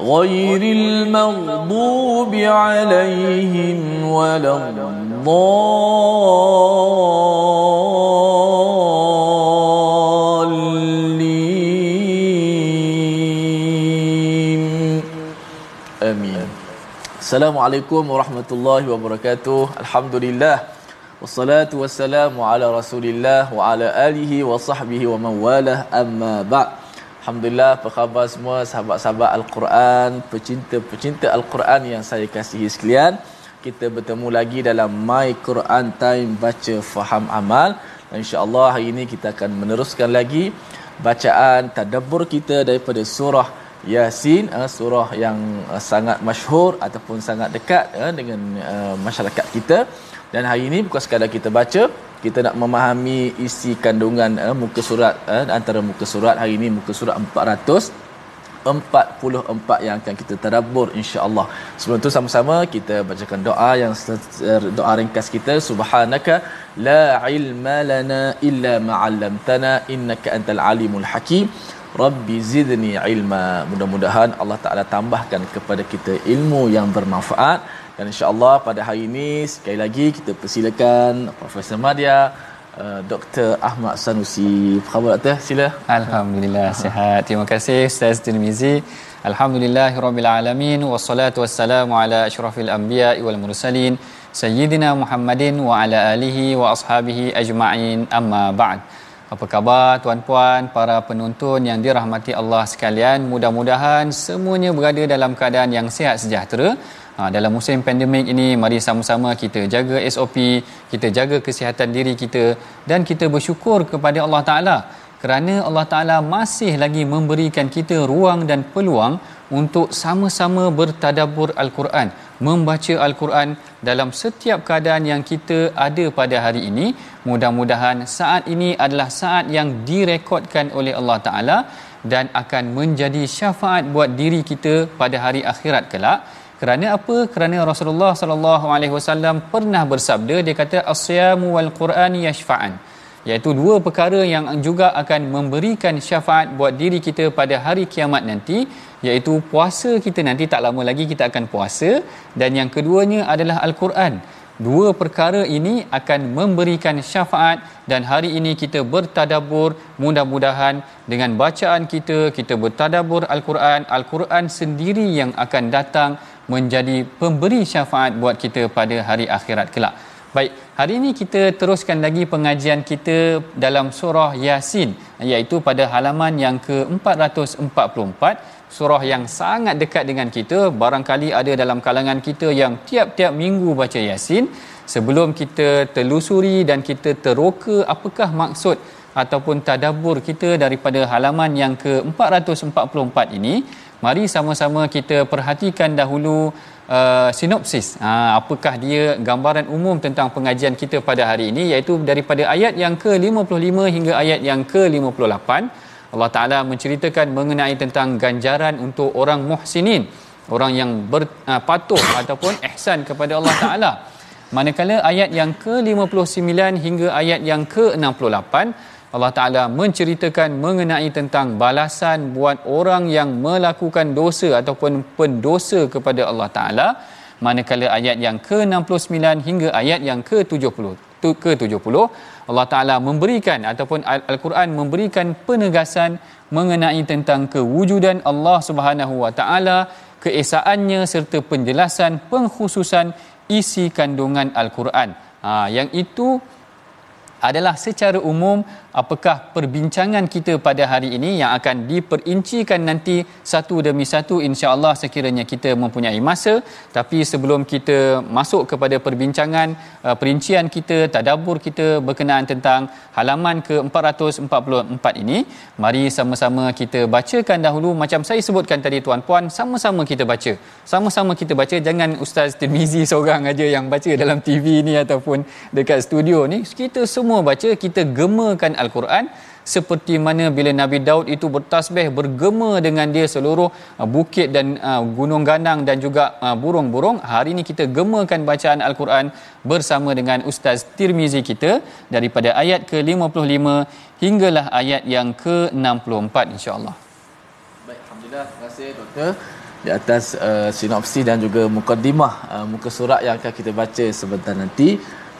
غير المغضوب عليهم ولا الضالين. آمين. السلام عليكم ورحمة الله وبركاته. الحمد لله والصلاة والسلام على رسول الله وعلى آله وصحبه ومن والاه. أما بعد. Alhamdulillah, apa khabar semua sahabat-sahabat Al-Quran, pecinta-pecinta Al-Quran yang saya kasihi sekalian. Kita bertemu lagi dalam My Quran Time Baca Faham Amal. Dan insya-Allah hari ini kita akan meneruskan lagi bacaan tadabbur kita daripada surah Yasin, eh, surah yang eh, sangat masyhur ataupun sangat dekat eh, dengan masyarakat kita. Dan hari ini bukan sekadar kita baca, kita nak memahami isi kandungan uh, muka surat uh, antara muka surat hari ini muka surat 444 yang akan kita tadabbur insya-Allah. Sebelum tu sama-sama kita bacakan doa yang doa ringkas kita subhanaka la ilma lana illa ma 'allamtana innaka antal alimul hakim. Rabbi zidni ilma. Mudah-mudahan Allah Taala tambahkan kepada kita ilmu yang bermanfaat dan insya-Allah pada hari ini sekali lagi kita persilakan Profesor Madia uh, Dr. Ahmad Sanusi. Apa khabar Doktor? Sila. Alhamdulillah sihat. Terima kasih Ustaz Tirmizi. Alhamdulillahirabbil alamin wassalatu wassalamu ala asyrafil anbiya'i wal mursalin sayyidina Muhammadin wa ala alihi wa ashabihi ajma'in. Amma ba'd. Apa khabar tuan-puan, para penonton yang dirahmati Allah sekalian? Mudah-mudahan semuanya berada dalam keadaan yang sihat sejahtera. Ha, dalam musim pandemik ini, mari sama-sama kita jaga SOP, kita jaga kesihatan diri kita dan kita bersyukur kepada Allah Ta'ala kerana Allah Ta'ala masih lagi memberikan kita ruang dan peluang untuk sama-sama bertadabur Al-Quran, membaca Al-Quran dalam setiap keadaan yang kita ada pada hari ini. Mudah-mudahan saat ini adalah saat yang direkodkan oleh Allah Ta'ala dan akan menjadi syafaat buat diri kita pada hari akhirat kelak. Kerana apa? Kerana Rasulullah sallallahu alaihi wasallam pernah bersabda dia kata asyamu wal Quran yashfa'an. Iaitu dua perkara yang juga akan memberikan syafaat buat diri kita pada hari kiamat nanti iaitu puasa kita nanti tak lama lagi kita akan puasa. Dan yang keduanya adalah al-Quran. Dua perkara ini akan memberikan syafaat dan hari ini kita bertadabur mudah-mudahan dengan bacaan kita kita bertadabur al-Quran al-Quran sendiri yang akan datang menjadi pemberi syafaat buat kita pada hari akhirat kelak Baik, hari ini kita teruskan lagi pengajian kita dalam surah Yasin iaitu pada halaman yang ke-444, surah yang sangat dekat dengan kita, barangkali ada dalam kalangan kita yang tiap-tiap minggu baca Yasin. Sebelum kita telusuri dan kita teroka apakah maksud ataupun tadabbur kita daripada halaman yang ke-444 ini, mari sama-sama kita perhatikan dahulu uh, sinopsis. Ha, apakah dia gambaran umum tentang pengajian kita pada hari ini iaitu daripada ayat yang ke-55 hingga ayat yang ke-58 Allah Taala menceritakan mengenai tentang ganjaran untuk orang muhsinin orang yang berpatuh uh, ataupun ihsan kepada Allah Taala. Manakala ayat yang ke-59 hingga ayat yang ke-68 Allah Ta'ala menceritakan mengenai tentang balasan buat orang yang melakukan dosa ataupun pendosa kepada Allah Ta'ala manakala ayat yang ke-69 hingga ayat yang ke-70 ke-70 Allah Ta'ala memberikan ataupun Al-Quran memberikan penegasan mengenai tentang kewujudan Allah Subhanahu Wa Ta'ala keesaannya serta penjelasan pengkhususan isi kandungan al-Quran. Ha, yang itu adalah secara umum apakah perbincangan kita pada hari ini yang akan diperincikan nanti satu demi satu? insya-Allah sekiranya kita mempunyai masa. Tapi sebelum kita masuk kepada perbincangan uh, perincian kita tadabbur kita berkenaan tentang halaman ke-444 ini mari sama-sama kita bacakan dahulu. Macam saya sebutkan tadi tuan-puan sama-sama kita baca. Sama-sama kita baca. Jangan ustaz Tirmizi seorang aja yang baca dalam TV ni ataupun dekat studio ni. Kita semua baca kita gemakan Al-Quran seperti mana bila Nabi Daud itu bertasbih bergema dengan dia seluruh uh, bukit dan uh, gunung ganang dan juga uh, burung-burung hari ini kita gemakan bacaan Al-Quran bersama dengan Ustaz Tirmizi kita daripada ayat ke-55 hinggalah ayat yang ke-64 insya-Allah. Baik, alhamdulillah. Terima kasih doktor. Di atas uh, sinopsis dan juga mukaddimah uh, muka surat yang akan kita baca sebentar nanti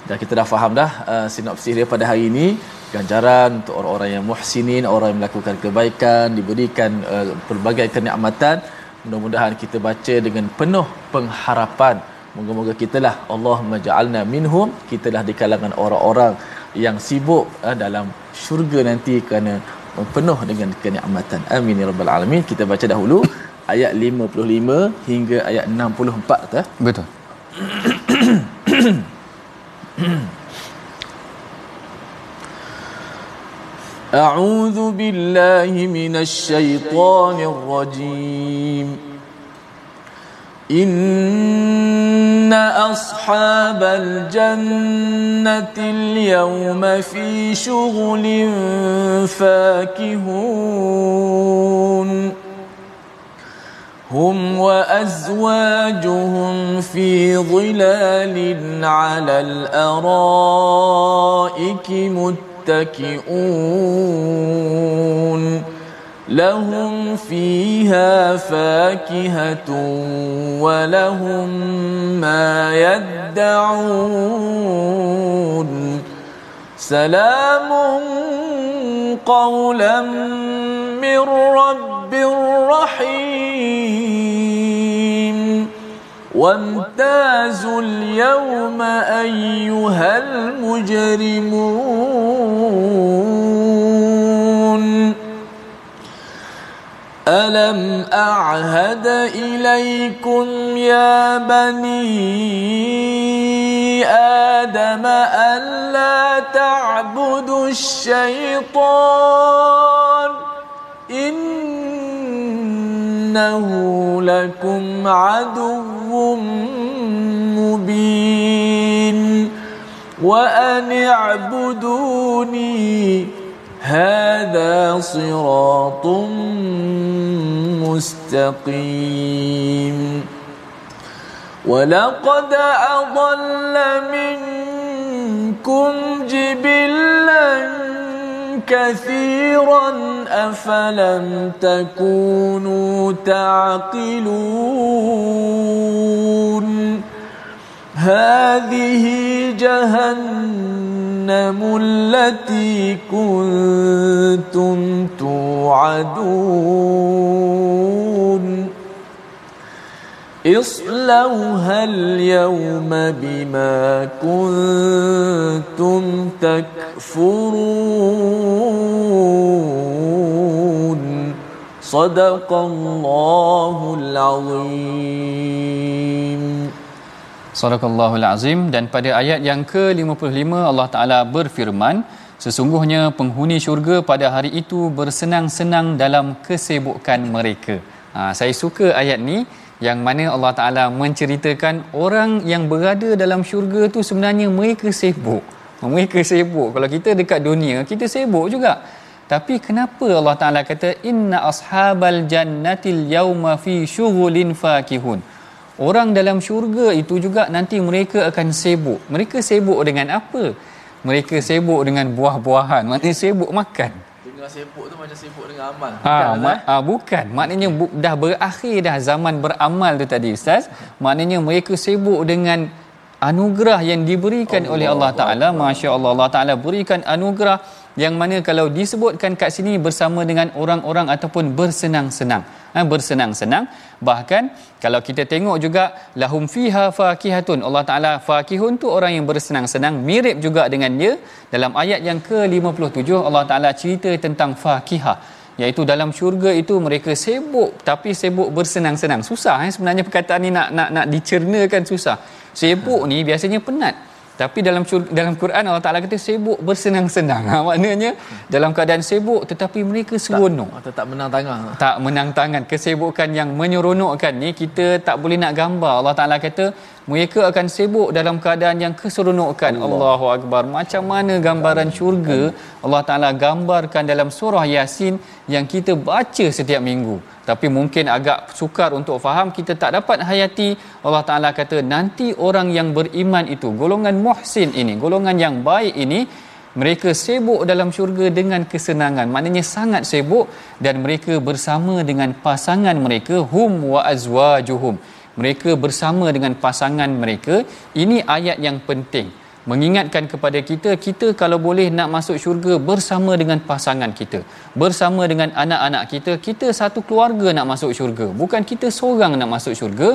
dan kita dah faham dah uh, sinopsis dia pada hari ini. Ganjaran untuk orang-orang yang muhsinin orang yang melakukan kebaikan diberikan uh, pelbagai kenikmatan. Mudah-mudahan kita baca dengan penuh pengharapan. Moga-moga kitalah Allah maja'alna minhum kitalah di kalangan orang-orang yang sibuk uh, dalam syurga nanti kerana penuh dengan kenikmatan. Amin ya rabbal alamin. Kita baca dahulu ayat 55 hingga ayat 64 tu betul أعوذ بالله من الشيطان الرجيم. إن أصحاب الجنة اليوم في شغل فاكهون. هم وأزواجهم في ظلال على الأرائك متقون متكئون. لهم فيها فاكهة ولهم ما يدعون. سلام قولا من رب رحيم وامتازوا اليوم أيها المجرمون. ألم أعهد إليكم يا بني آدم ألا تعبدوا الشيطان؟ إنه لكم عدو مبين. وأن اعبدوني هذا صراط مستقيم. ولقد أضل منكم جبلاً كثيرا أفلم تكونوا تعقلون هذه جهنم التي كنتم توعدون اصلوها اليوم بما كنتم تكفرون صدق الله العظيم Sadaqallahul Azim dan pada ayat yang ke-55 Allah Taala berfirman sesungguhnya penghuni syurga pada hari itu bersenang-senang dalam kesibukan mereka. Ha, saya suka ayat ni yang mana Allah Taala menceritakan orang yang berada dalam syurga tu sebenarnya mereka sibuk. Mereka sibuk. Kalau kita dekat dunia, kita sibuk juga. Tapi kenapa Allah Taala kata inna ashabal jannatil yauma fi syughulin fakihun? Orang dalam syurga itu juga nanti mereka akan sibuk. Mereka sibuk dengan apa? Mereka sibuk dengan buah-buahan. Maknanya sibuk makan dengar sibuk tu macam sibuk dengan amal. Ha, bukan, ma- ha, bukan. Maknanya bu- dah berakhir dah zaman beramal tu tadi Ustaz. Maknanya mereka sibuk dengan anugerah yang diberikan Allah oleh Allah Taala. Masya-Allah Allah Taala berikan anugerah yang mana kalau disebutkan kat sini bersama dengan orang-orang ataupun bersenang-senang. ha, bersenang-senang. Bahkan kalau kita tengok juga lahum fiha fakihatun. Allah Taala fakihun tu orang yang bersenang-senang. Mirip juga dengan dia. Dalam ayat yang ke-57 Allah Taala cerita tentang fakihah. Iaitu dalam syurga itu mereka sibuk tapi sibuk bersenang-senang. Susah eh sebenarnya perkataan ni nak nak nak dicernakan susah. Sibuk ni biasanya penat tapi dalam dalam Quran Allah Taala kata sibuk bersenang-senang. Ha, maknanya dalam keadaan sibuk tetapi mereka seronok. Tak, tak menang tangan. Tak menang tangan. Kesibukan yang menyeronokkan ni kita tak boleh nak gambar. Allah Taala kata mereka akan sibuk dalam keadaan yang keseronokan. Allah. Allahu Akbar. Macam mana gambaran syurga Allah Taala gambarkan dalam surah Yasin yang kita baca setiap minggu tapi mungkin agak sukar untuk faham kita tak dapat hayati Allah Taala kata nanti orang yang beriman itu golongan muhsin ini golongan yang baik ini mereka sibuk dalam syurga dengan kesenangan maknanya sangat sibuk dan mereka bersama dengan pasangan mereka hum wa azwajuhum mereka bersama dengan pasangan mereka. Ini ayat yang penting. Mengingatkan kepada kita kita kalau boleh nak masuk syurga bersama dengan pasangan kita bersama dengan anak-anak kita kita satu keluarga nak masuk syurga bukan kita seorang nak masuk syurga.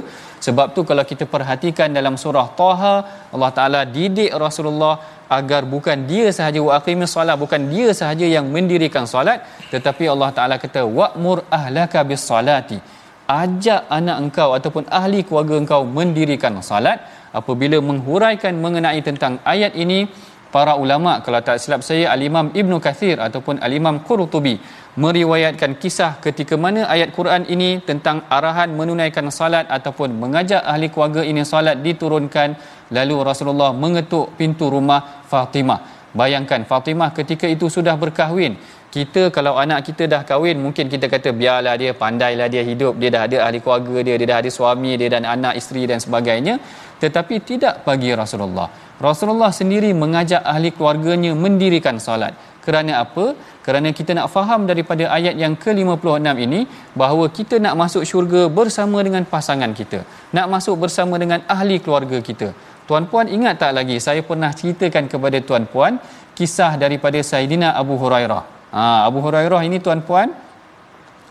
Sebab tu kalau kita perhatikan dalam surah Taha Allah Taala didik Rasulullah agar bukan dia sahaja wa aqimis solat bukan dia sahaja yang mendirikan solat tetapi Allah Taala kata wa'mur ahlaka bis salati ajak anak engkau ataupun ahli keluarga engkau mendirikan solat apabila menghuraikan mengenai tentang ayat ini para ulama kalau tak silap saya al-Imam Ibnu Kathir ataupun al-Imam Qurtubi meriwayatkan kisah ketika mana ayat Quran ini tentang arahan menunaikan salat ataupun mengajak ahli keluarga ini salat diturunkan. Lalu Rasulullah mengetuk pintu rumah Fatimah. Bayangkan Fatimah ketika itu sudah berkahwin kita kalau anak kita dah kahwin mungkin kita kata biarlah dia pandailah dia hidup. Dia dah ada ahli keluarga dia dia dah ada suami dia dan anak isteri dan sebagainya. Tetapi tidak bagi Rasulullah. Rasulullah sendiri mengajak ahli keluarganya mendirikan solat. Kerana apa? Kerana kita nak faham daripada ayat yang ke-56 ini bahawa kita nak masuk syurga bersama dengan pasangan kita. Nak masuk bersama dengan ahli keluarga kita. Tuan-puan ingat tak lagi saya pernah ceritakan kepada tuan-puan kisah daripada Saidina Abu Hurairah Ha, Abu Hurairah ini tuan-puan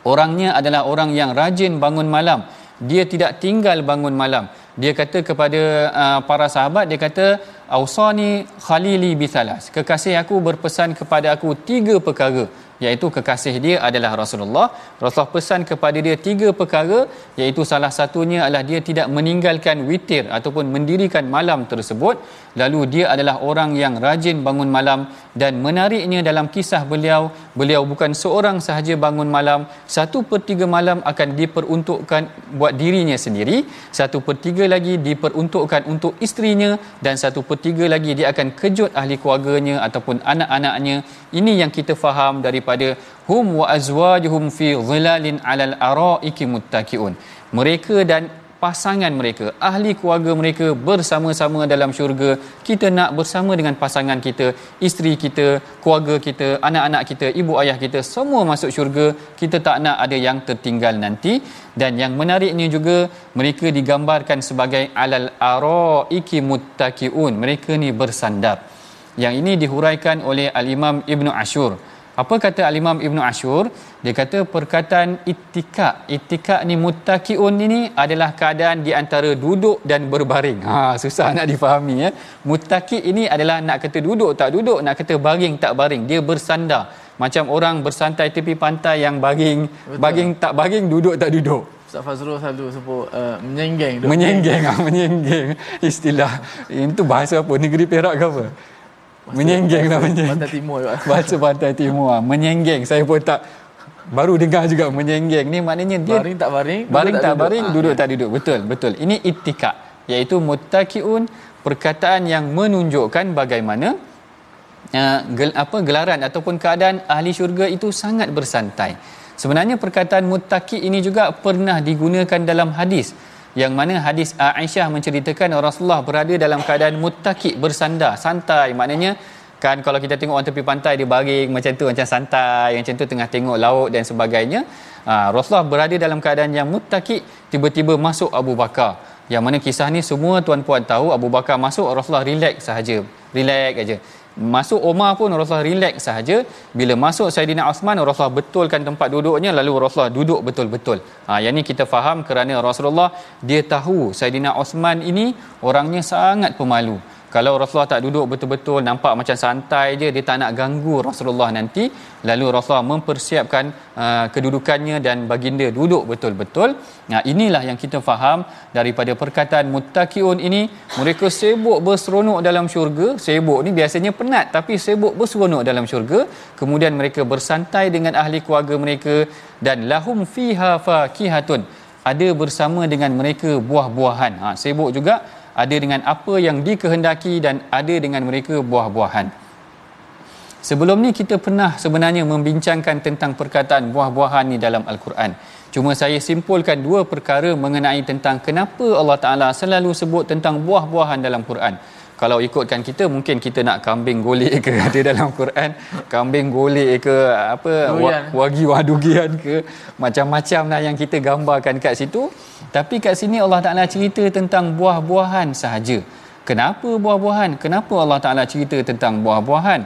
orangnya adalah orang yang rajin bangun malam. Dia tidak tinggal bangun malam. Dia kata kepada uh, para sahabat dia kata ausani khalili bithalas. Kekasih aku berpesan kepada aku tiga perkara iaitu kekasih dia adalah Rasulullah. Rasulullah pesan kepada dia tiga perkara iaitu salah satunya adalah dia tidak meninggalkan witir ataupun mendirikan malam tersebut. Lalu dia adalah orang yang rajin bangun malam dan menariknya dalam kisah beliau, beliau bukan seorang sahaja bangun malam, satu per tiga malam akan diperuntukkan buat dirinya sendiri, satu per tiga lagi diperuntukkan untuk isterinya dan satu per tiga lagi dia akan kejut ahli keluarganya ataupun anak-anaknya. Ini yang kita faham daripada daripada hum wa azwajuhum fi dhilalin alal araiki muttaqiun mereka dan pasangan mereka ahli keluarga mereka bersama-sama dalam syurga. Kita nak bersama dengan pasangan kita isteri kita keluarga kita anak-anak kita ibu ayah kita semua masuk syurga. Kita tak nak ada yang tertinggal nanti. Dan yang menariknya juga mereka digambarkan sebagai alal araiki muttaqiun mereka ni bersandar. Yang ini dihuraikan oleh al-Imam Ibnu Ashur apa kata al-Imam Ibnu Ashur? Dia kata perkataan ittikak. Ittikak ni muttaqiun ini adalah keadaan di antara duduk dan berbaring. Ha susah nak difahami ya. Muttaqi ini adalah nak kata duduk tak duduk, nak kata baring tak baring. Dia bersandar. Macam orang bersantai tepi pantai yang baring, Betul. baring tak baring, duduk tak duduk. Ustaz Fazrul selalu sebut uh, menyenggeng. Menyenggeng, ha, menyenggeng. Istilah. Itu bahasa apa? Negeri Perak ke apa? Menyenggeng lah menyenggeng. Pantai Timur juga. Bahasa Pantai Timur lah. Menyenggeng. Saya pun tak baru dengar juga menyenggeng. Ni maknanya dia baring tak baring, baring tak, tak baring, duduk, duduk ha, tak duduk. Betul, betul. Ini ittikak iaitu muttaqiun perkataan yang menunjukkan bagaimana uh, gel, apa gelaran ataupun keadaan ahli syurga itu sangat bersantai. Sebenarnya perkataan muttaqi ini juga pernah digunakan dalam hadis yang mana hadis Aisyah menceritakan Rasulullah berada dalam keadaan muttaqi bersandar santai. Maknanya kan kalau kita tengok orang tepi pantai dia baring macam tu macam santai macam tu tengah tengok laut dan sebagainya. Ha, Rasulullah berada dalam keadaan yang muttaqi tiba-tiba masuk Abu Bakar. Yang mana kisah ni semua tuan-puan tahu Abu Bakar masuk Rasulullah relax sahaja. Relax aja Masuk Omar pun Rasulullah relax sahaja. Bila masuk Saidina Osman, Rasulullah betulkan tempat duduknya lalu Rasulullah duduk betul-betul. Ha yang ni kita faham kerana Rasulullah dia tahu Saidina Osman ini orangnya sangat pemalu kalau Rasulullah tak duduk betul-betul nampak macam santai je dia tak nak ganggu Rasulullah nanti. Lalu Rasulullah mempersiapkan uh, kedudukannya dan baginda duduk betul-betul. Nah inilah yang kita faham daripada perkataan muttaqiun ini. Mereka sibuk berseronok dalam syurga. Sibuk ni biasanya penat tapi sibuk berseronok dalam syurga. Kemudian mereka bersantai dengan ahli keluarga mereka. Dan lahum fiha fakihatun. Ada bersama dengan mereka buah-buahan. Ha sibuk juga ada dengan apa yang dikehendaki dan ada dengan mereka buah-buahan. Sebelum ni kita pernah sebenarnya membincangkan tentang perkataan buah-buahan ni dalam Al-Quran. Cuma saya simpulkan dua perkara mengenai tentang kenapa Allah Taala selalu sebut tentang buah-buahan dalam Quran kalau ikutkan kita mungkin kita nak kambing golek ke ada dalam Quran kambing golek ke apa wagi wadugian ke macam-macam lah yang kita gambarkan kat situ. Tapi kat sini Allah Taala cerita tentang buah-buahan sahaja. Kenapa buah-buahan? Kenapa Allah Taala cerita tentang buah-buahan?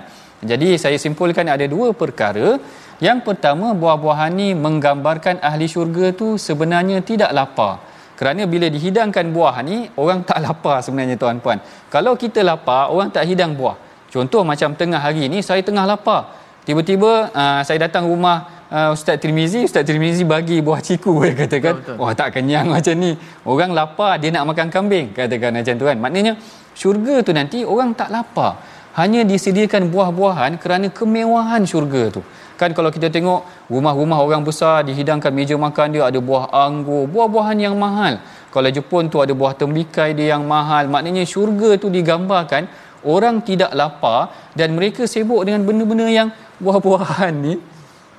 Jadi saya simpulkan ada dua perkara. Yang pertama buah-buahan ni menggambarkan ahli syurga tu sebenarnya tidak lapar kerana bila dihidangkan buah ni orang tak lapar sebenarnya tuan-puan. Kalau kita lapar orang tak hidang buah. Contoh macam tengah hari ni saya tengah lapar. Tiba-tiba uh, saya datang rumah uh, Ustaz Tirmizi, Ustaz Tirmizi bagi buah ciku dia katakan. Betul, betul. Wah tak kenyang macam ni. Orang lapar dia nak makan kambing katakan macam tu kan. Maknanya syurga tu nanti orang tak lapar. Hanya disediakan buah-buahan kerana kemewahan syurga tu. Kan kalau kita tengok rumah-rumah orang besar dihidangkan meja makan dia ada buah anggur, buah-buahan yang mahal. Kalau Jepun tu ada buah tembikai dia yang mahal. Maknanya syurga tu digambarkan orang tidak lapar dan mereka sibuk dengan benda-benda yang buah-buahan ni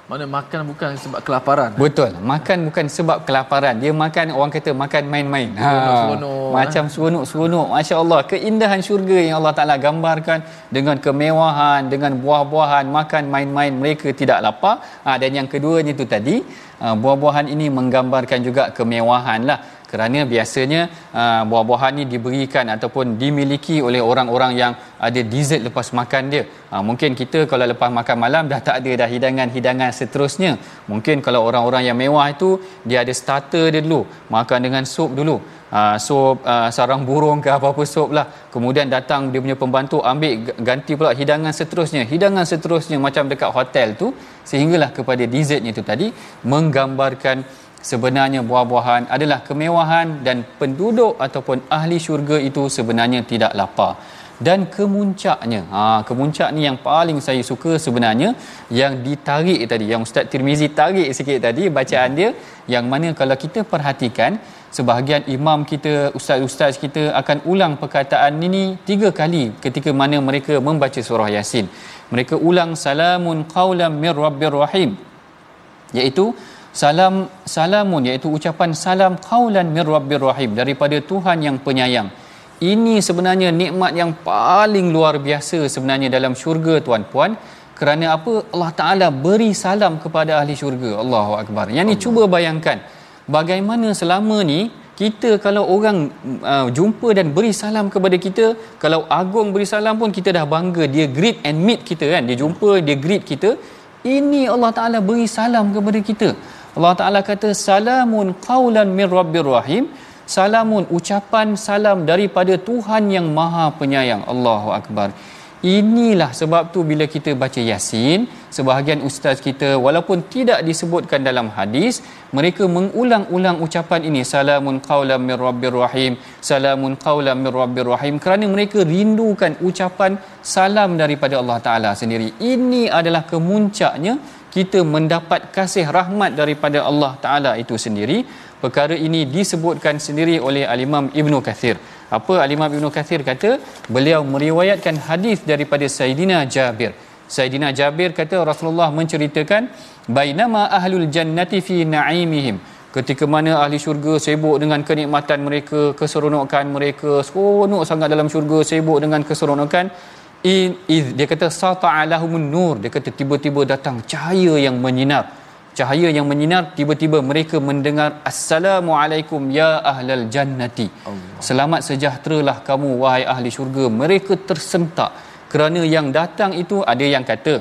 mana makan bukan sebab kelaparan. Betul. Makan bukan sebab kelaparan. Dia makan orang kata makan main-main. Ha. Seronok, macam seronok-seronok. Masya-Allah, keindahan syurga yang Allah Taala gambarkan dengan kemewahan, dengan buah-buahan, makan main-main, mereka tidak lapar. Ha. dan yang keduanya itu tadi, ha, buah-buahan ini menggambarkan juga kemewahan lah kerana biasanya uh, buah-buahan ni diberikan ataupun dimiliki oleh orang-orang yang ada dessert lepas makan dia. Uh, mungkin kita kalau lepas makan malam dah tak ada dah hidangan-hidangan seterusnya. Mungkin kalau orang-orang yang mewah itu dia ada starter dia dulu makan dengan sup dulu. Uh, sup uh, sarang burung ke apa-apa sup lah. Kemudian datang dia punya pembantu ambil ganti pula hidangan seterusnya. Hidangan seterusnya macam dekat hotel tu sehinggalah kepada dessertnya itu tadi menggambarkan sebenarnya buah-buahan adalah kemewahan dan penduduk ataupun ahli syurga itu sebenarnya tidak lapar. Dan kemuncaknya ha kemuncak ni yang paling saya suka sebenarnya yang ditarik tadi yang ustaz Tirmizi tarik sikit tadi bacaan dia yang mana kalau kita perhatikan sebahagian imam kita ustaz-ustaz kita akan ulang perkataan ini tiga kali ketika mana mereka membaca surah yasin. Mereka ulang salamun qaulam mir rabbir rahim iaitu salam salamun iaitu ucapan salam qaulan mir rabbir rahim daripada Tuhan yang penyayang. Ini sebenarnya nikmat yang paling luar biasa sebenarnya dalam syurga tuan-puan kerana apa? Allah Taala beri salam kepada ahli syurga. Allahu akbar. Yang ni cuba bayangkan bagaimana selama ni kita kalau orang uh, jumpa dan beri salam kepada kita kalau agung beri salam pun kita dah bangga dia greet and meet kita kan dia jumpa dia greet kita. Ini Allah Taala beri salam kepada kita Allah Taala kata salamun qaulan min rabbir rahim. Salamun ucapan salam daripada Tuhan yang Maha Penyayang. Allahu akbar. Inilah sebab tu bila kita baca yasin sebahagian ustaz kita walaupun tidak disebutkan dalam hadis mereka mengulang-ulang ucapan ini salamun qaulan min rabbir rahim. Salamun qaulan min rabbir rahim. Kerana mereka rindukan ucapan salam daripada Allah taala sendiri. Ini adalah kemuncaknya kita mendapat kasih rahmat daripada Allah Taala itu sendiri perkara ini disebutkan sendiri oleh al-Imam Ibnu Kathir. Apa al-Imam Ibnu Kathir kata? Beliau meriwayatkan hadis daripada Saidina Jabir. Saidina Jabir kata Rasulullah menceritakan bainama ahlul jannati fi na'imihim. Ketika mana ahli syurga sibuk dengan kenikmatan mereka keseronokan mereka seronok sangat dalam syurga sibuk dengan keseronokan in iz dia kata sata'alahumun nur. Dia kata tiba-tiba datang cahaya yang menyinar. Cahaya yang menyinar tiba-tiba mereka mendengar assalamu alaikum ya ahlal jannati. Allah. selamat sejahteralah kamu wahai ahli syurga. Mereka tersentak. Kerana yang datang itu ada yang kata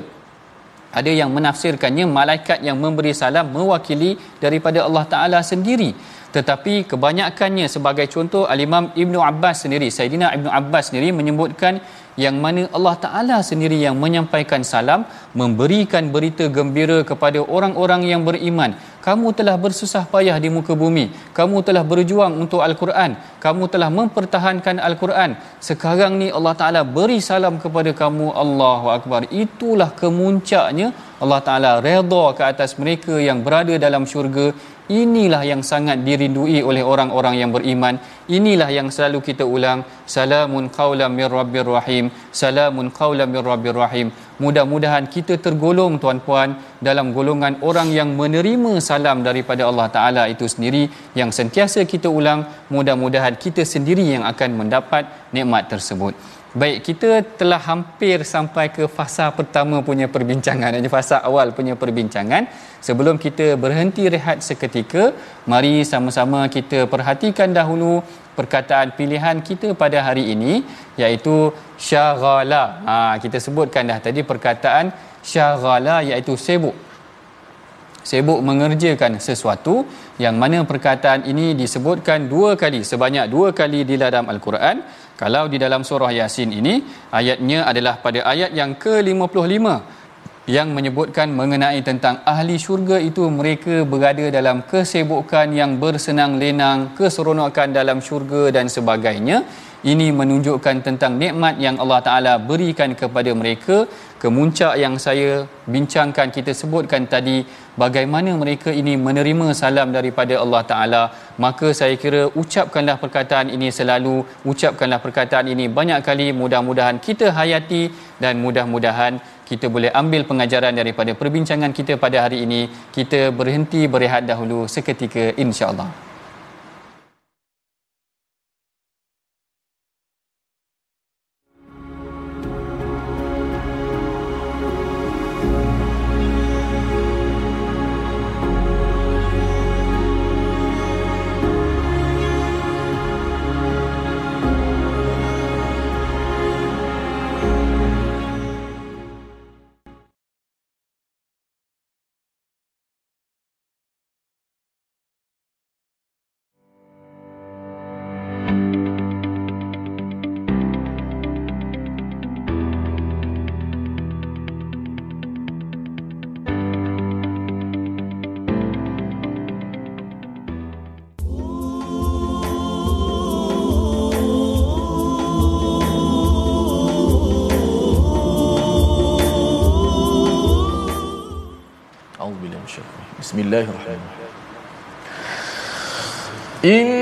ada yang menafsirkannya malaikat yang memberi salam mewakili daripada Allah Taala sendiri. Tetapi kebanyakannya sebagai contoh al-Imam Ibnu Abbas sendiri Saidina Ibnu Abbas sendiri menyebutkan yang mana Allah Taala sendiri yang menyampaikan salam memberikan berita gembira kepada orang-orang yang beriman. Kamu telah bersusah payah di muka bumi. Kamu telah berjuang untuk al-Quran. Kamu telah mempertahankan al-Quran. Sekarang ni Allah Taala beri salam kepada kamu. Allahu akbar. Itulah kemuncaknya Allah Taala redha ke atas mereka yang berada dalam syurga inilah yang sangat dirindui oleh orang-orang yang beriman. Inilah yang selalu kita ulang salamun qaulam mir rabbir rahim. Salamun qaulam mir rabbir rahim. Mudah-mudahan kita tergolong tuan-puan dalam golongan orang yang menerima salam daripada Allah taala itu sendiri. Yang sentiasa kita ulang mudah-mudahan kita sendiri yang akan mendapat nikmat tersebut Baik, kita telah hampir sampai ke fasa pertama punya perbincangan, ini fasa awal punya perbincangan. Sebelum kita berhenti rehat seketika, mari sama-sama kita perhatikan dahulu perkataan pilihan kita pada hari ini iaitu syaghala. Ha, kita sebutkan dah tadi perkataan syaghala iaitu sibuk. Sibuk mengerjakan sesuatu yang mana perkataan ini disebutkan dua kali, sebanyak dua kali di dalam Al-Quran. Kalau di dalam surah Yasin ini ayatnya adalah pada ayat yang ke-55 yang menyebutkan mengenai tentang ahli syurga itu mereka berada dalam kesibukan yang bersenang lenang, keseronokan dalam syurga dan sebagainya. Ini menunjukkan tentang nikmat yang Allah Taala berikan kepada mereka. Kemuncak yang saya bincangkan kita sebutkan tadi bagaimana mereka ini menerima salam daripada Allah Taala. Maka saya kira ucapkanlah perkataan ini selalu, ucapkanlah perkataan ini banyak kali. Mudah-mudahan kita hayati dan mudah-mudahan kita boleh ambil pengajaran daripada perbincangan kita pada hari ini. Kita berhenti berehat dahulu seketika insya-Allah. Bismillahirrahmanirrahim. Inna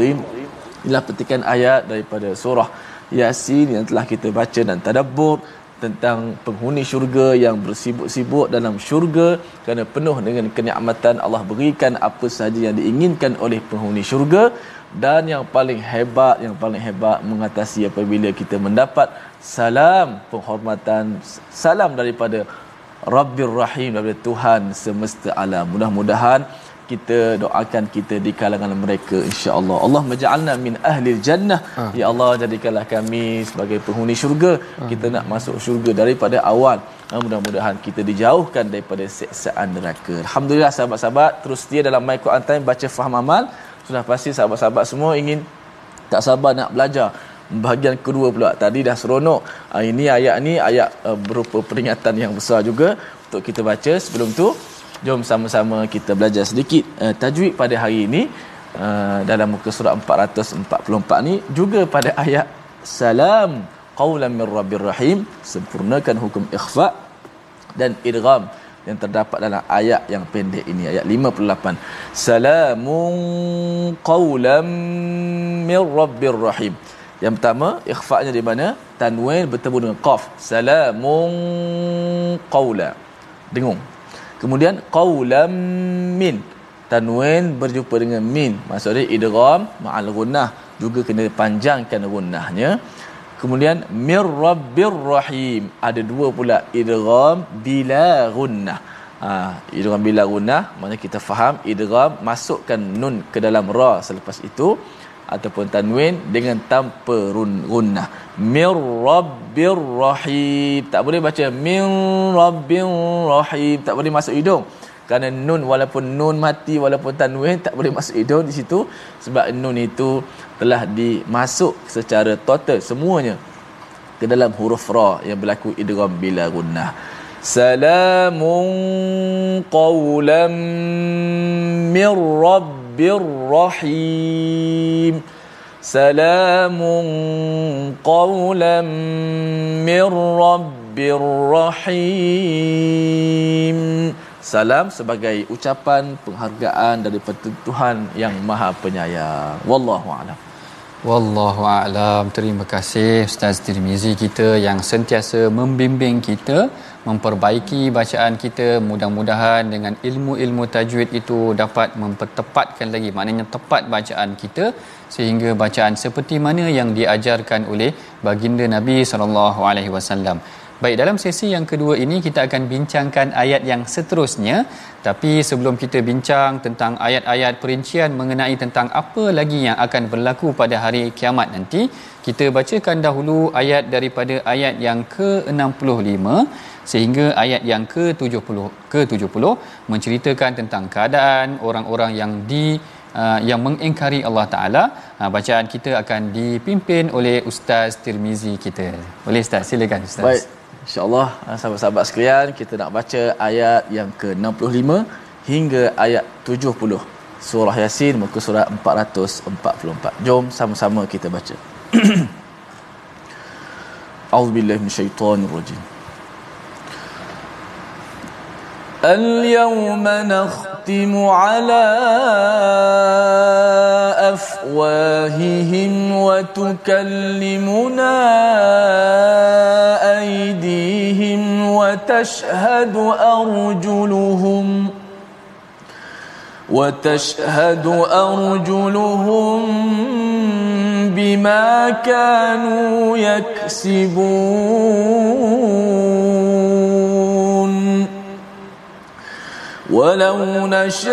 Azim. Inilah petikan ayat daripada surah Yasin yang telah kita baca dan tadabbur tentang penghuni syurga yang bersibuk-sibuk dalam syurga kerana penuh dengan kenikmatan Allah berikan apa sahaja yang diinginkan oleh penghuni syurga dan yang paling hebat yang paling hebat mengatasi apabila kita mendapat salam penghormatan salam daripada Rabbir Rahim daripada Tuhan semesta alam mudah-mudahan kita doakan kita di kalangan mereka insya-Allah. Allah menja'alna min ahli jannah. Ha. Ya Allah jadikanlah kami sebagai penghuni syurga. Ha. Kita nak masuk syurga daripada awal. Ha, mudah-mudahan kita dijauhkan daripada siksaan neraka. Alhamdulillah sahabat-sahabat terus setia dalam My Quran Time baca faham amal. Sudah pasti sahabat-sahabat semua ingin tak sabar nak belajar bahagian kedua pula tadi dah seronok ini ayat ni ayat uh, berupa peringatan yang besar juga untuk kita baca sebelum tu jom sama-sama kita belajar sedikit uh, tajwid pada hari ini uh, dalam muka surat 444 ni juga pada ayat salam qaulan mir rabbir rahim sempurnakan hukum ikhfa dan idgham yang terdapat dalam ayat yang pendek ini ayat 58 salamun qaulan mir rabbir rahim. Yang pertama ikhfa-nya di mana? Tanwin bertemu dengan qaf. Salamun qaula dengung kemudian qaulam min. Tanwin berjumpa dengan min. Maksudnya idgham ma'al gunnah. Juga kena panjangkan gunnahnya. Kemudian mir rabbir rahim. Ada dua pula idgham bila gunnah. Ha idgham bila gunnah maknanya kita faham idgham masukkan nun ke dalam ra selepas itu ataupun tanwin dengan tanpa gunnah mir rabbir rahim. Tak boleh baca min rabbir rahim. Tak boleh masuk hidung. Kerana nun walaupun nun mati walaupun tanwin tak boleh masuk hidung di situ. Sebab nun itu telah dimasuk secara total semuanya ke dalam huruf ra yang berlaku idgham bila gunnah salamun qawlan mir rabbir rahim salamun qawlan mir rabbir rahim. Salam sebagai ucapan penghargaan daripada Tuhan yang Maha Penyayang. Wallahu a'lam. Wallahu a'lam. Terima kasih Ustaz Tirmizi kita yang sentiasa membimbing kita memperbaiki bacaan kita. Mudah-mudahan dengan ilmu-ilmu tajwid itu dapat mempertepatkan lagi maknanya tepat bacaan kita sehingga bacaan seperti mana yang diajarkan oleh baginda Nabi sallallahu alaihi wasallam. Baik, dalam sesi yang kedua ini kita akan bincangkan ayat yang seterusnya. Tapi sebelum kita bincang tentang ayat-ayat perincian mengenai tentang apa lagi yang akan berlaku pada hari kiamat nanti, kita bacakan dahulu ayat daripada ayat yang ke-65 sehingga ayat yang ke-70 ke-70 menceritakan tentang keadaan orang-orang yang di uh, yang mengingkari Allah Taala. Uh, bacaan kita akan dipimpin oleh Ustaz Tirmizi kita. Boleh Ustaz, silakan Ustaz. Baik. InsyaAllah ah, sahabat-sahabat sekalian kita nak baca ayat yang ke-65 hingga ayat 70 Surah Yasin muka surat 444. Jom sama-sama kita baca. A'udzubillahi minasyaitonirrajim. اليوم نختم على أفواههم وتكلمنا أيديهم وتشهد أرجلهم وتشهد أرجلهم بما كانوا يكسبون ولو نشاء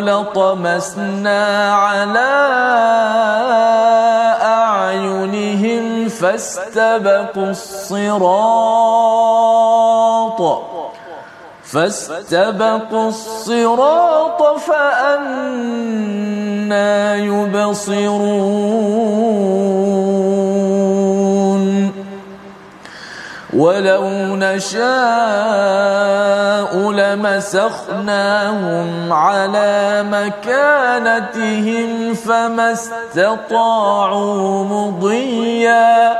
لطمسنا على أعينهم فاستبقوا الصراط فاستبقوا الصراط فأنا يبصرون ولو نشاء لمسخناهم على مكانتهم فما استطاعوا مضيا.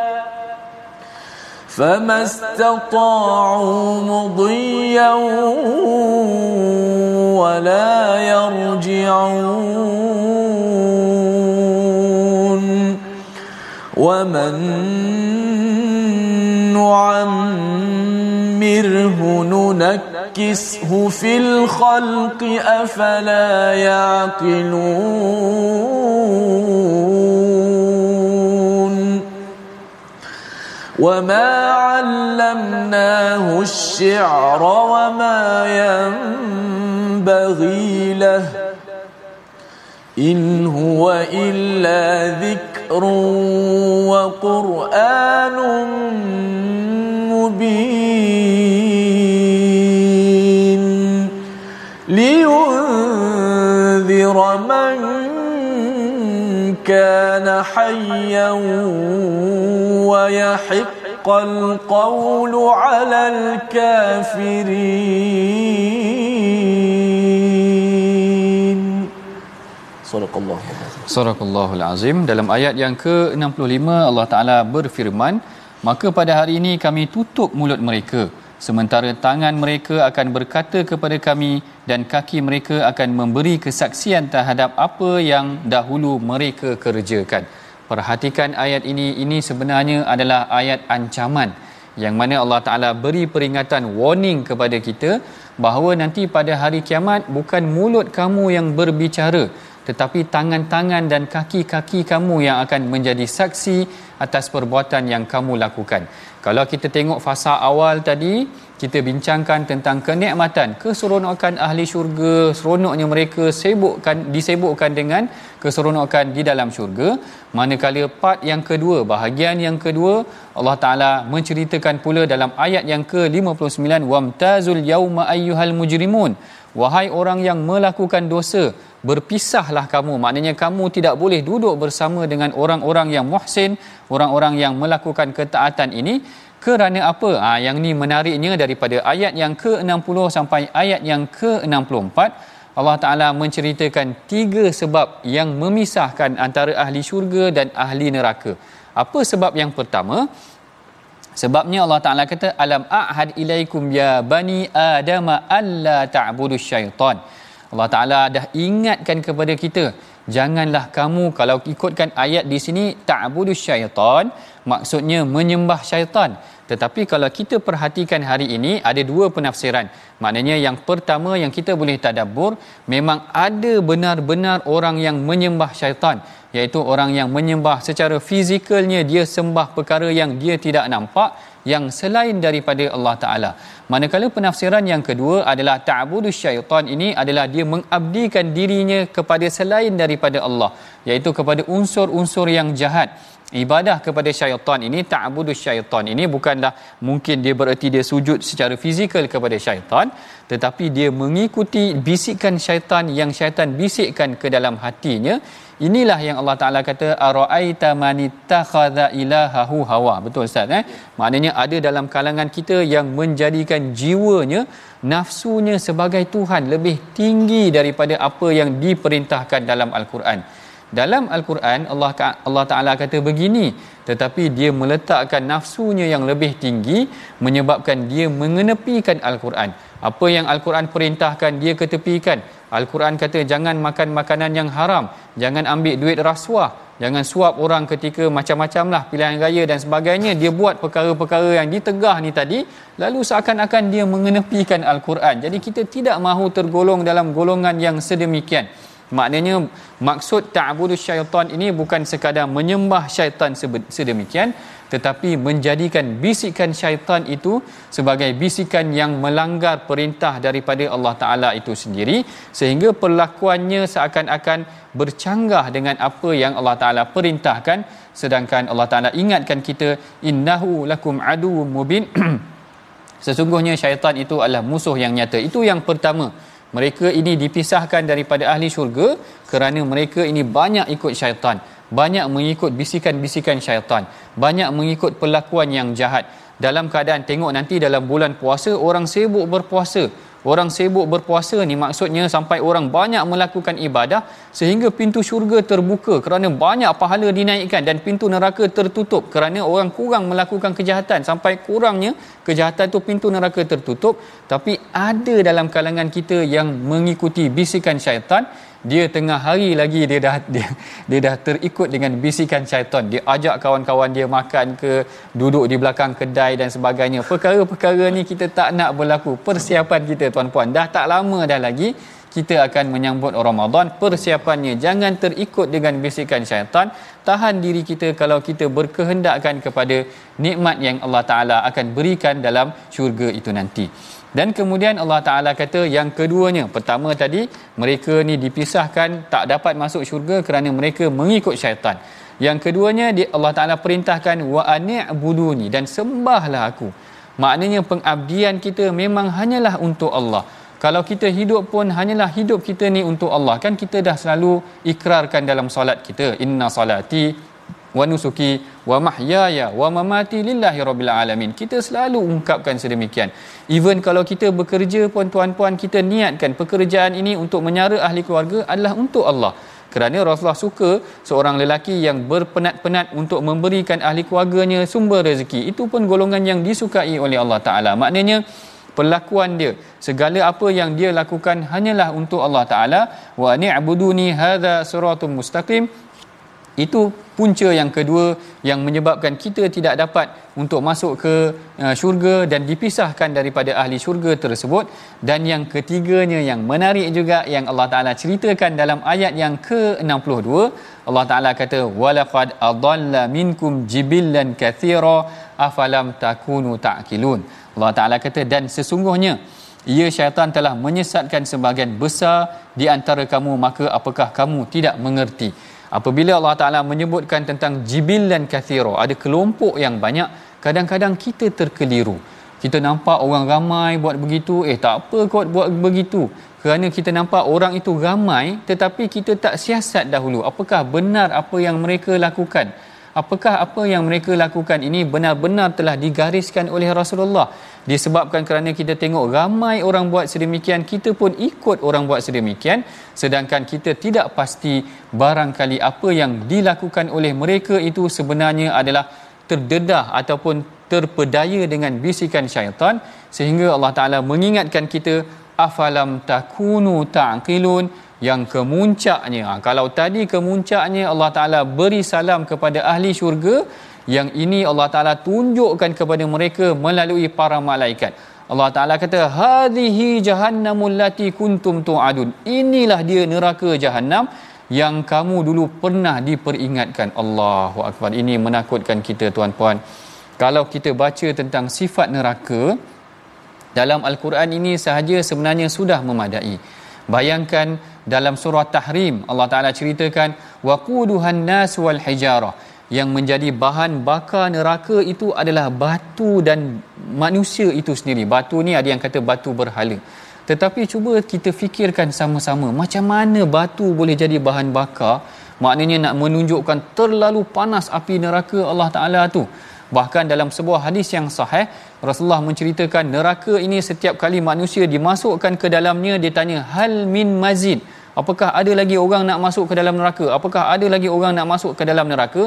فما استطاعوا مضيا ولا يرجعون. ومن نعمره ننكسه في الخلق أفلا يعقلون وما علمناه الشعر وما ينبغي له إن هو إلا ذكر وقرآن مبين لينذر من كان حيا ويحق حق القول على الكافرين صدق الله صدق الله العظيم dalam ayat yang ke-65 Allah Taala berfirman maka pada hari ini kami tutup mulut mereka. Sementara tangan mereka akan berkata kepada kami dan kaki mereka akan memberi kesaksian terhadap apa yang dahulu mereka kerjakan. Perhatikan ayat ini. Ini sebenarnya adalah ayat ancaman yang mana Allah Taala beri peringatan warning kepada kita bahawa nanti pada hari kiamat bukan mulut kamu yang berbicara tetapi tangan-tangan dan kaki-kaki kamu yang akan menjadi saksi atas perbuatan yang kamu lakukan. Kalau kita tengok fasa awal tadi, kita bincangkan tentang kenikmatan, keseronokan ahli syurga, seronoknya mereka sibukkan disibukkan dengan keseronokan di dalam syurga. Manakala part yang kedua, bahagian yang kedua, Allah Taala menceritakan pula dalam ayat yang ke-59, wamtazul yauma ayyuhal mujrimun. Wahai orang yang melakukan dosa, berpisahlah kamu. Maknanya kamu tidak boleh duduk bersama dengan orang-orang yang muhsin orang-orang yang melakukan ketaatan ini. Kerana apa? Ha, yang ni menariknya daripada ayat yang ke-60 sampai ayat yang ke-64 Allah Taala menceritakan tiga sebab yang memisahkan antara ahli syurga dan ahli neraka. Apa sebab yang pertama sebabnya Allah Taala kata alam ahad ilaikum ya bani adama alla ta'budu syaitan. Allah Taala dah ingatkan kepada kita janganlah kamu kalau ikutkan ayat di sini ta'budu syaitan. Maksudnya menyembah syaitan tetapi kalau kita perhatikan hari ini ada dua penafsiran maknanya yang pertama yang kita boleh tadabbur memang ada benar-benar orang yang menyembah syaitan iaitu orang yang menyembah secara fizikalnya dia sembah perkara yang dia tidak nampak yang selain daripada Allah Taala. Manakala penafsiran yang kedua adalah ta'budu syaitan ini adalah dia mengabdikan dirinya kepada selain daripada Allah iaitu kepada unsur-unsur yang jahat. Ibadah kepada syaitan ini ta'budu syaitan ini bukanlah mungkin dia bererti dia sujud secara fizikal kepada syaitan tetapi dia mengikuti bisikan syaitan yang syaitan bisikkan ke dalam hatinya Inilah yang Allah Taala kata araaita manittakhadha ilahahu hawa. Betul Ustaz eh? Maknanya ada dalam kalangan kita yang menjadikan jiwanya nafsunya sebagai tuhan lebih tinggi daripada apa yang diperintahkan dalam al-Quran. Dalam al-Quran Allah Allah Taala kata begini, tetapi dia meletakkan nafsunya yang lebih tinggi menyebabkan dia mengenepikan al-Quran. Apa yang al-Quran perintahkan dia ketepikan Al-Quran kata jangan makan makanan yang haram, jangan ambil duit rasuah, jangan suap orang ketika macam-macam lah pilihan raya dan sebagainya. Dia buat perkara-perkara yang ditegah ni tadi, lalu seakan-akan dia mengenepikan Al-Quran. Jadi kita tidak mahu tergolong dalam golongan yang sedemikian. Maknanya maksud ta'budu syaitan ini bukan sekadar menyembah syaitan sedemikian tetapi menjadikan bisikan syaitan itu sebagai bisikan yang melanggar perintah daripada Allah Taala itu sendiri sehingga perlakuannya seakan-akan bercanggah dengan apa yang Allah Taala perintahkan. Sedangkan Allah Taala ingatkan kita innahu lakum adu mubin. Sesungguhnya syaitan itu adalah musuh yang nyata. Itu yang pertama mereka ini dipisahkan daripada ahli syurga kerana mereka ini banyak ikut syaitan banyak mengikut bisikan-bisikan syaitan banyak mengikut perlakuan yang jahat. Dalam keadaan tengok nanti dalam bulan puasa orang sibuk berpuasa orang sibuk berpuasa ni maksudnya sampai orang banyak melakukan ibadah sehingga pintu syurga terbuka kerana banyak pahala dinaikkan dan pintu neraka tertutup kerana orang kurang melakukan kejahatan. Sampai kurangnya kejahatan tu pintu neraka tertutup. Tapi ada dalam kalangan kita yang mengikuti bisikan syaitan dia tengah hari lagi dia dah dia, dia dah terikut dengan bisikan syaitan. Dia ajak kawan-kawan dia makan ke duduk di belakang kedai dan sebagainya. Perkara-perkara ni kita tak nak berlaku. Persiapan kita tuan-puan dah tak lama dah lagi kita akan menyambut Ramadan. Persiapannya jangan terikut dengan bisikan syaitan. Tahan diri kita kalau kita berkehendakkan kepada nikmat yang Allah Taala akan berikan dalam syurga itu nanti dan kemudian Allah Taala kata yang keduanya. Pertama tadi mereka ni dipisahkan tak dapat masuk syurga kerana mereka mengikut syaitan. Yang keduanya Allah Taala perintahkan wa ani'buduni dan sembahlah aku. Maknanya pengabdian kita memang hanyalah untuk Allah. Kalau kita hidup pun hanyalah hidup kita ni untuk Allah. Kan kita dah selalu ikrarkan dalam solat kita inna salati wa nusuki wa mahyaya wa mamati lillahi rabbil alamin. Kita selalu ungkapkan sedemikian. Even kalau kita bekerja pun tuan-puan kita niatkan pekerjaan ini untuk menyara ahli keluarga adalah untuk Allah. Kerana Rasulullah suka seorang lelaki yang berpenat-penat untuk memberikan ahli keluarganya sumber rezeki. Itu pun golongan yang disukai oleh Allah Taala. Maknanya perlakuan dia segala apa yang dia lakukan hanyalah untuk Allah Taala. Wa ni'buduni hadza siratum mustaqim itu punca yang kedua yang menyebabkan kita tidak dapat untuk masuk ke uh, syurga dan dipisahkan daripada ahli syurga tersebut. Dan yang ketiganya yang menarik juga yang Allah Taala ceritakan dalam ayat yang ke-62 Allah Taala kata walaqad adalla minkum jibillan kathira afalam takunu ta'qilun. Allah Taala kata dan sesungguhnya ia syaitan telah menyesatkan sebagian besar di antara kamu maka apakah kamu tidak mengerti apabila Allah Taala menyebutkan tentang jibilan kathira ada kelompok yang banyak kadang-kadang kita terkeliru. Kita nampak orang ramai buat begitu eh tak apa kot buat begitu. Kerana kita nampak orang itu ramai tetapi kita tak siasat dahulu. Apakah benar apa yang mereka lakukan? Apakah apa yang mereka lakukan ini benar-benar telah digariskan oleh Rasulullah disebabkan kerana kita tengok ramai orang buat sedemikian kita pun ikut orang buat sedemikian. Sedangkan kita tidak pasti barangkali apa yang dilakukan oleh mereka itu sebenarnya adalah terdedah ataupun terpedaya dengan bisikan syaitan. Sehingga Allah Taala mengingatkan kita afalam takunu taqilun? Yang kemuncaknya kalau tadi kemuncaknya Allah Taala beri salam kepada ahli syurga yang ini Allah Taala tunjukkan kepada mereka melalui para malaikat. Allah Taala kata hadhihi jahannamul lati kuntum tu'adun. Inilah dia neraka jahanam yang kamu dulu pernah diperingatkan. Allahu akbar. Ini menakutkan kita tuan-puan. Kalau kita baca tentang sifat neraka dalam al-Quran ini sahaja sebenarnya sudah memadai. Bayangkan dalam surah tahrim Allah Taala ceritakan waquduhan nas wal hijarah yang menjadi bahan bakar neraka itu adalah batu dan manusia itu sendiri. Batu ni ada yang kata batu berhala. Tetapi cuba kita fikirkan sama-sama macam mana batu boleh jadi bahan bakar? Maknanya nak menunjukkan terlalu panas api neraka Allah Taala tu. Bahkan dalam sebuah hadis yang sahih Rasulullah menceritakan neraka ini setiap kali manusia dimasukkan ke dalamnya dia tanya hal min mazid apakah ada lagi orang nak masuk ke dalam neraka apakah ada lagi orang nak masuk ke dalam neraka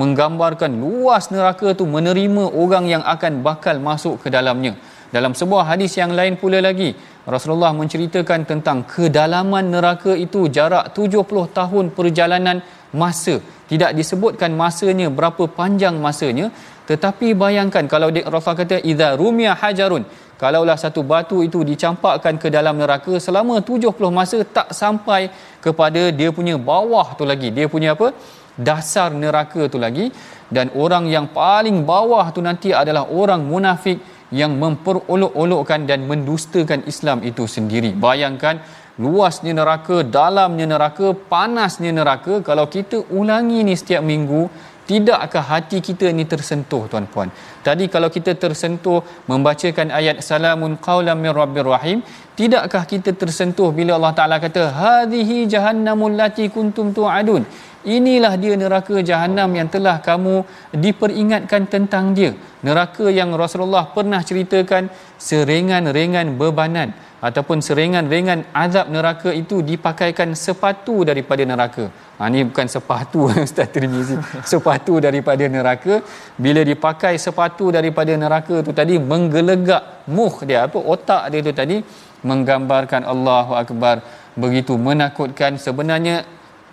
menggambarkan luas neraka tu menerima orang yang akan bakal masuk ke dalamnya. Dalam sebuah hadis yang lain pula lagi Rasulullah menceritakan tentang kedalaman neraka itu jarak 70 tahun perjalanan masa. Tidak disebutkan masanya berapa panjang masanya tetapi bayangkan kalau Rasulullah kata idza rumia hajarun kalaulah satu batu itu dicampakkan ke dalam neraka selama 70 masa tak sampai kepada dia punya bawah tu lagi. Dia punya apa dasar neraka tu lagi. Dan orang yang paling bawah tu nanti adalah orang munafik yang memperolok-olokkan dan mendustakan Islam itu sendiri. Bayangkan luasnya neraka dalamnya neraka panasnya neraka kalau kita ulangi ni setiap minggu tidakkah hati kita ni tersentuh tuan-puan? Tadi kalau kita tersentuh membacakan ayat salamun qaulam mir rabbir rahim tidakkah kita tersentuh bila Allah Taala kata hadhihi jahannamul lati kuntum tu'adun inilah dia neraka jahanam yang telah kamu diperingatkan tentang dia. Neraka yang Rasulullah pernah ceritakan seringan-ringan bebanan ataupun seringan-ringan azab neraka itu dipakaikan sepatu daripada neraka. Ha ni bukan sepatu Ustaz Tirmizi. Sepatu daripada neraka. Bila dipakai sepatu daripada neraka tu tadi menggelegak muh dia. Apa otak dia tu tadi menggambarkan Allahu akbar. Begitu menakutkan. Sebenarnya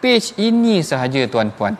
page ini sahaja tuan-puan.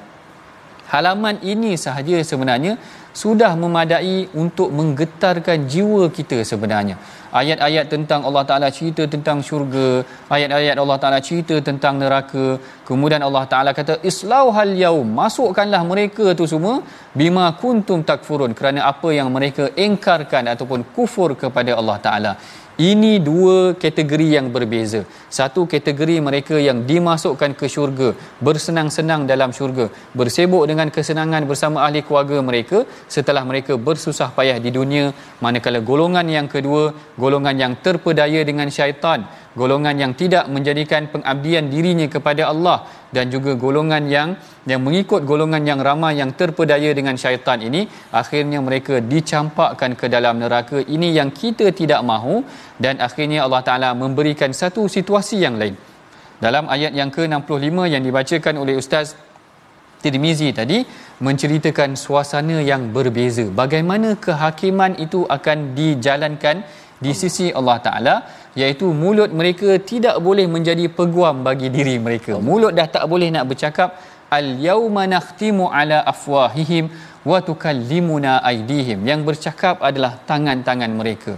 Halaman ini sahaja sebenarnya sudah memadai untuk menggetarkan jiwa kita sebenarnya. Ayat-ayat tentang Allah Taala cerita tentang syurga ayat-ayat Allah Taala cerita tentang neraka. Kemudian Allah Taala kata islauhal yaum masukkanlah mereka tu semua bima kuntum takfurun kerana apa yang mereka engkarkan ataupun kufur kepada Allah Taala ini dua kategori yang berbeza. Satu kategori mereka yang dimasukkan ke syurga bersenang-senang dalam syurga bersibuk dengan kesenangan bersama ahli keluarga mereka setelah mereka bersusah payah di dunia. Manakala golongan yang kedua golongan yang terpedaya dengan syaitan golongan yang tidak menjadikan pengabdian dirinya kepada Allah dan juga golongan yang yang mengikut golongan yang ramai yang terpedaya dengan syaitan ini akhirnya mereka dicampakkan ke dalam neraka. Ini yang kita tidak mahu dan akhirnya Allah Taala memberikan satu situasi yang lain. Dalam ayat yang ke-65 yang dibacakan oleh ustaz Tirmizi tadi menceritakan suasana yang berbeza. Bagaimana kehakiman itu akan dijalankan di sisi Allah Taala iaitu mulut mereka tidak boleh menjadi peguam bagi diri mereka. Mulut dah tak boleh nak bercakap al yauma nakhtimu ala afwahihim wa tukallimuna aydihim. Yang bercakap adalah tangan-tangan mereka.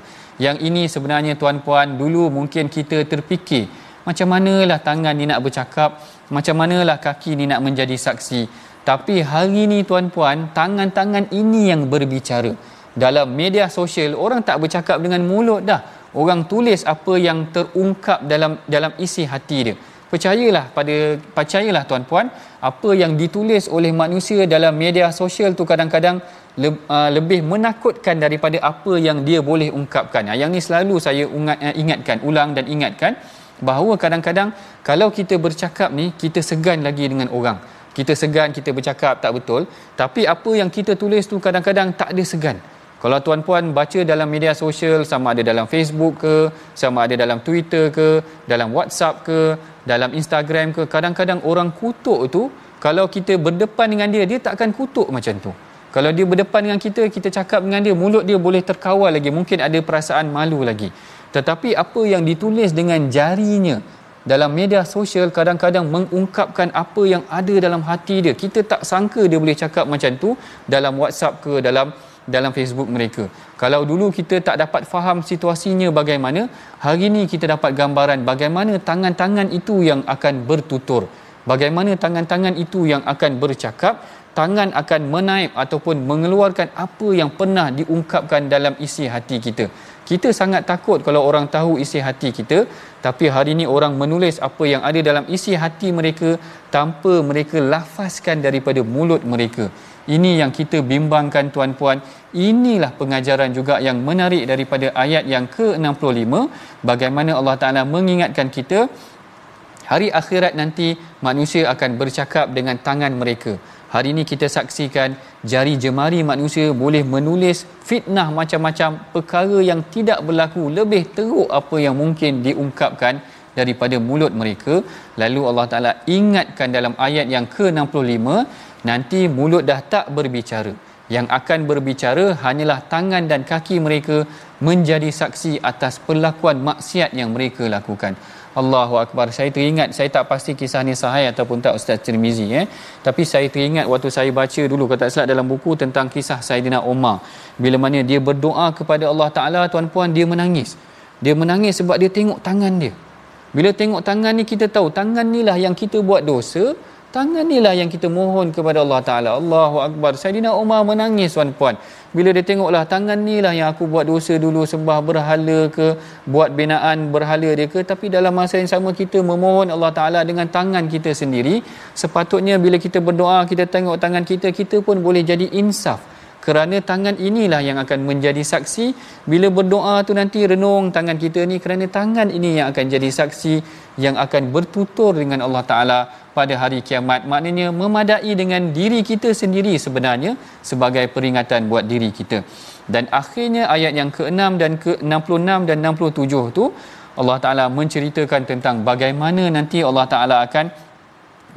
Yang ini sebenarnya tuan-puan dulu mungkin kita terfikir macam manalah tangan ni nak bercakap macam manalah kaki ni nak menjadi saksi. Tapi hari ni tuan-puan tangan-tangan ini yang berbicara. Dalam media sosial orang tak bercakap dengan mulut dah orang tulis apa yang terungkap dalam dalam isi hati dia. Percayalah pada percayalah tuan-puan apa yang ditulis oleh manusia dalam media sosial tu kadang-kadang le, uh, lebih menakutkan daripada apa yang dia boleh ungkapkan. Yang ni selalu saya uh, ingatkan ulang dan ingatkan bahawa kadang-kadang kalau kita bercakap ni kita segan lagi dengan orang. Kita segan kita bercakap tak betul. Tapi apa yang kita tulis tu kadang-kadang tak ada segan kalau tuan-puan baca dalam media sosial sama ada dalam Facebook ke, sama ada dalam Twitter ke, dalam WhatsApp ke, dalam Instagram ke, kadang-kadang orang kutuk tu kalau kita berdepan dengan dia, dia tak akan kutuk macam tu. Kalau dia berdepan dengan kita, kita cakap dengan dia, mulut dia boleh terkawal lagi, mungkin ada perasaan malu lagi. Tetapi apa yang ditulis dengan jarinya dalam media sosial kadang-kadang mengungkapkan apa yang ada dalam hati dia. Kita tak sangka dia boleh cakap macam tu dalam WhatsApp ke, dalam dalam Facebook mereka. Kalau dulu kita tak dapat faham situasinya bagaimana, hari ini kita dapat gambaran bagaimana tangan-tangan itu yang akan bertutur. Bagaimana tangan-tangan itu yang akan bercakap, tangan akan menaip ataupun mengeluarkan apa yang pernah diungkapkan dalam isi hati kita. Kita sangat takut kalau orang tahu isi hati kita, tapi hari ini orang menulis apa yang ada dalam isi hati mereka tanpa mereka lafazkan daripada mulut mereka. Ini yang kita bimbangkan tuan-puan. Inilah pengajaran juga yang menarik daripada ayat yang ke-65 bagaimana Allah Taala mengingatkan kita hari akhirat nanti manusia akan bercakap dengan tangan mereka. Hari ini kita saksikan jari jemari manusia boleh menulis fitnah macam-macam perkara yang tidak berlaku lebih teruk apa yang mungkin diungkapkan daripada mulut mereka lalu Allah Taala ingatkan dalam ayat yang ke-65 nanti mulut dah tak berbicara. Yang akan berbicara hanyalah tangan dan kaki mereka menjadi saksi atas perlakuan maksiat yang mereka lakukan. Allahu akbar. Saya teringat saya tak pasti kisah ni sahih ataupun tak Ustaz Tirmizi eh. Tapi saya teringat waktu saya baca dulu kata tak dalam buku tentang kisah Saidina Umar bila mana dia berdoa kepada Allah Taala tuan-puan dia menangis. Dia menangis sebab dia tengok tangan dia. Bila tengok tangan ni kita tahu tangan ni lah yang kita buat dosa Tangan inilah yang kita mohon kepada Allah Ta'ala. Allahu Akbar. Sayyidina Umar menangis tuan-puan. Bila dia tengoklah tangan inilah yang aku buat dosa dulu sembah berhala ke, buat binaan berhala dia ke. Tapi dalam masa yang sama kita memohon Allah Ta'ala dengan tangan kita sendiri. Sepatutnya bila kita berdoa, kita tengok tangan kita, kita pun boleh jadi insaf kerana tangan inilah yang akan menjadi saksi. Bila berdoa tu nanti renung tangan kita ni kerana tangan ini yang akan jadi saksi yang akan bertutur dengan Allah Taala pada hari kiamat. Maknanya memadai dengan diri kita sendiri sebenarnya sebagai peringatan buat diri kita. Dan akhirnya ayat yang ke-6 dan ke-66 dan 67 tu Allah Taala menceritakan tentang bagaimana nanti Allah Taala akan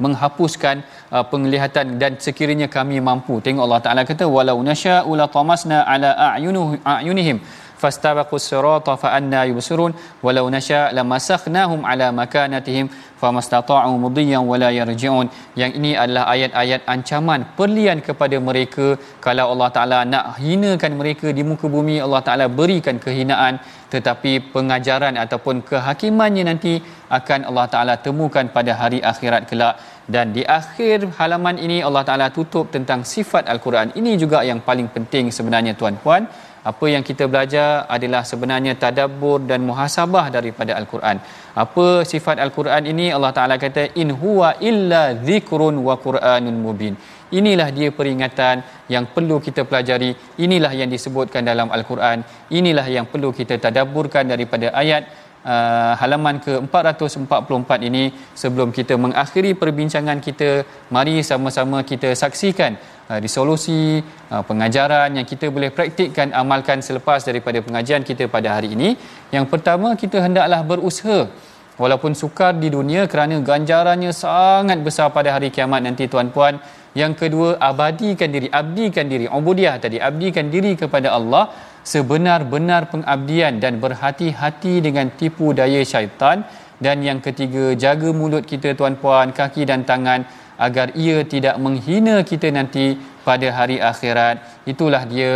menghapuskan uh, penglihatan dan sekiranya kami mampu. Tengok Allah Taala kata walau nasya'u la tamasna ala a'yunihim fastabaqu sirata fa anna yubsirun walau nasya lamasakhnahum ala makanatihim famastata'u mudiyan wala yarji'un yang ini adalah ayat-ayat ancaman perlian kepada mereka. Kalau Allah Taala nak hinakan mereka di muka bumi Allah Taala berikan kehinaan. Tetapi pengajaran ataupun kehakimannya nanti akan Allah Taala temukan pada hari akhirat kelak. Dan di akhir halaman ini Allah Taala tutup tentang sifat al-Quran. Ini juga yang paling penting sebenarnya tuan-puan apa yang kita belajar adalah sebenarnya tadabbur dan muhasabah daripada al-Quran. Apa sifat al-Quran ini? Allah Taala kata in huwa illa dhikrun wa quranun mubin. Inilah dia peringatan yang perlu kita pelajari. Inilah yang disebutkan dalam al-Quran. Inilah yang perlu kita tadabburkan daripada ayat uh, halaman ke-444 ini sebelum kita mengakhiri perbincangan kita mari sama-sama kita saksikan uh, resolusi uh, pengajaran yang kita boleh praktikkan amalkan selepas daripada pengajian kita pada hari ini. Yang pertama kita hendaklah berusaha. Walaupun sukar di dunia kerana ganjarannya sangat besar pada hari kiamat nanti tuan-puan yang kedua abadikan diri abdikan diri. Ubudiah tadi abdikan diri kepada Allah sebenar-benar pengabdian dan berhati-hati dengan tipu daya syaitan. Dan yang ketiga jaga mulut kita tuan-puan kaki dan tangan agar ia tidak menghina kita nanti pada hari akhirat. Itulah dia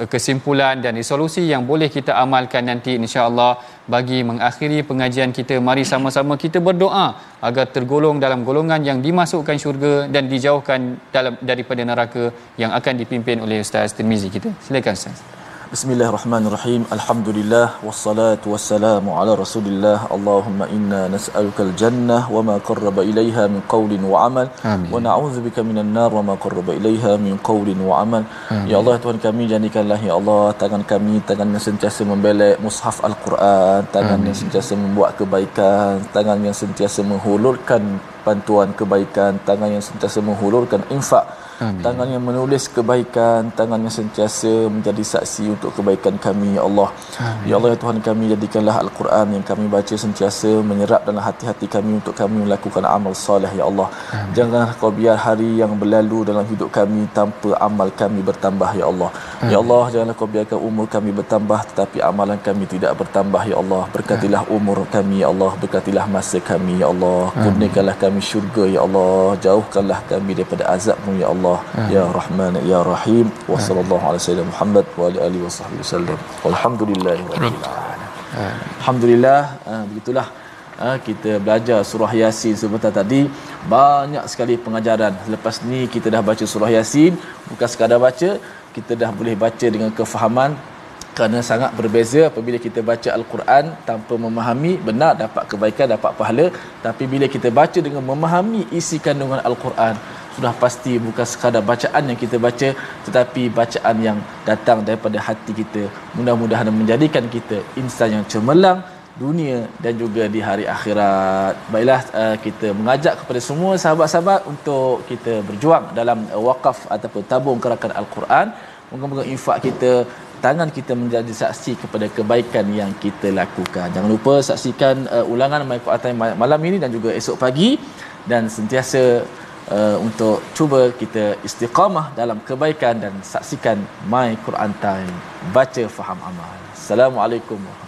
eh, kesimpulan dan resolusi yang boleh kita amalkan nanti insya-Allah bagi mengakhiri pengajian kita. Mari sama-sama kita berdoa agar tergolong dalam golongan yang dimasukkan syurga dan dijauhkan dalam daripada neraka yang akan dipimpin oleh Ustaz Tirmizi kita. Silakan Ustaz Bismillahirrahmanirrahim. Alhamdulillah wassalatu wassalamu ala Rasulillah. Allahumma inna nas'aluka al-jannah wa ma qarraba ilaiha min qawlin wa amal. Amin. Wa na'udzubika minan nar wa ma qarraba ilaiha min qawlin wa amal. Amin. Ya Allah Tuhan kami jadikanlah ya Allah tangan kami tangan yang sentiasa membelek mushaf al-Quran, tangan Amin. yang sentiasa membuat kebaikan, tangan yang sentiasa menghulurkan bantuan kebaikan, tangan yang sentiasa menghulurkan infak Amin. Tangan yang menulis kebaikan, tangan yang sentiasa menjadi saksi untuk kebaikan kami, Ya Allah. Amin. Ya Allah, ya Tuhan kami, jadikanlah Al-Quran yang kami baca sentiasa menyerap dalam hati-hati kami untuk kami melakukan amal soleh, Ya Allah. Amin. Janganlah kau biar hari yang berlalu dalam hidup kami tanpa amal kami bertambah, Ya Allah. Amin. Ya Allah, janganlah kau biarkan umur kami bertambah tetapi amalan kami tidak bertambah, Ya Allah. Berkatilah umur kami, Ya Allah. Berkatilah masa kami, Ya Allah. Kurniakanlah kami syurga, Ya Allah. Jauhkanlah kami daripada azabmu, Ya Allah. Allah ya Rahman ya Rahim. Wa sallallahu alaihi wasallam Muhammad wa ali alihi wasahbihi wasallam Alhamdulillah uh, begitulah. Uh, kita belajar surah Yasin sebentar tadi. Banyak sekali pengajaran. Selepas ni kita dah baca surah Yasin. Bukan sekadar baca kita dah boleh baca dengan kefahaman kerana sangat berbeza apabila kita baca al-Quran tanpa memahami benar dapat kebaikan dapat pahala. Tapi bila kita baca dengan memahami isi kandungan al-Quran sudah pasti bukan sekadar bacaan yang kita baca tetapi bacaan yang datang daripada hati kita mudah-mudahan menjadikan kita insan yang cemerlang dunia dan juga di hari akhirat. Baiklah uh, kita mengajak kepada semua sahabat-sahabat untuk kita berjuang dalam uh, wakaf ataupun tabung kerakan al-Quran. Moga-moga infak kita tangan kita menjadi saksi kepada kebaikan yang kita lakukan. Jangan lupa saksikan uh, ulangan My Quran malam ini dan juga esok pagi dan sentiasa uh, untuk cuba kita istiqamah dalam kebaikan dan saksikan My Quran Time baca faham amal. Assalamualaikum warahmatullahi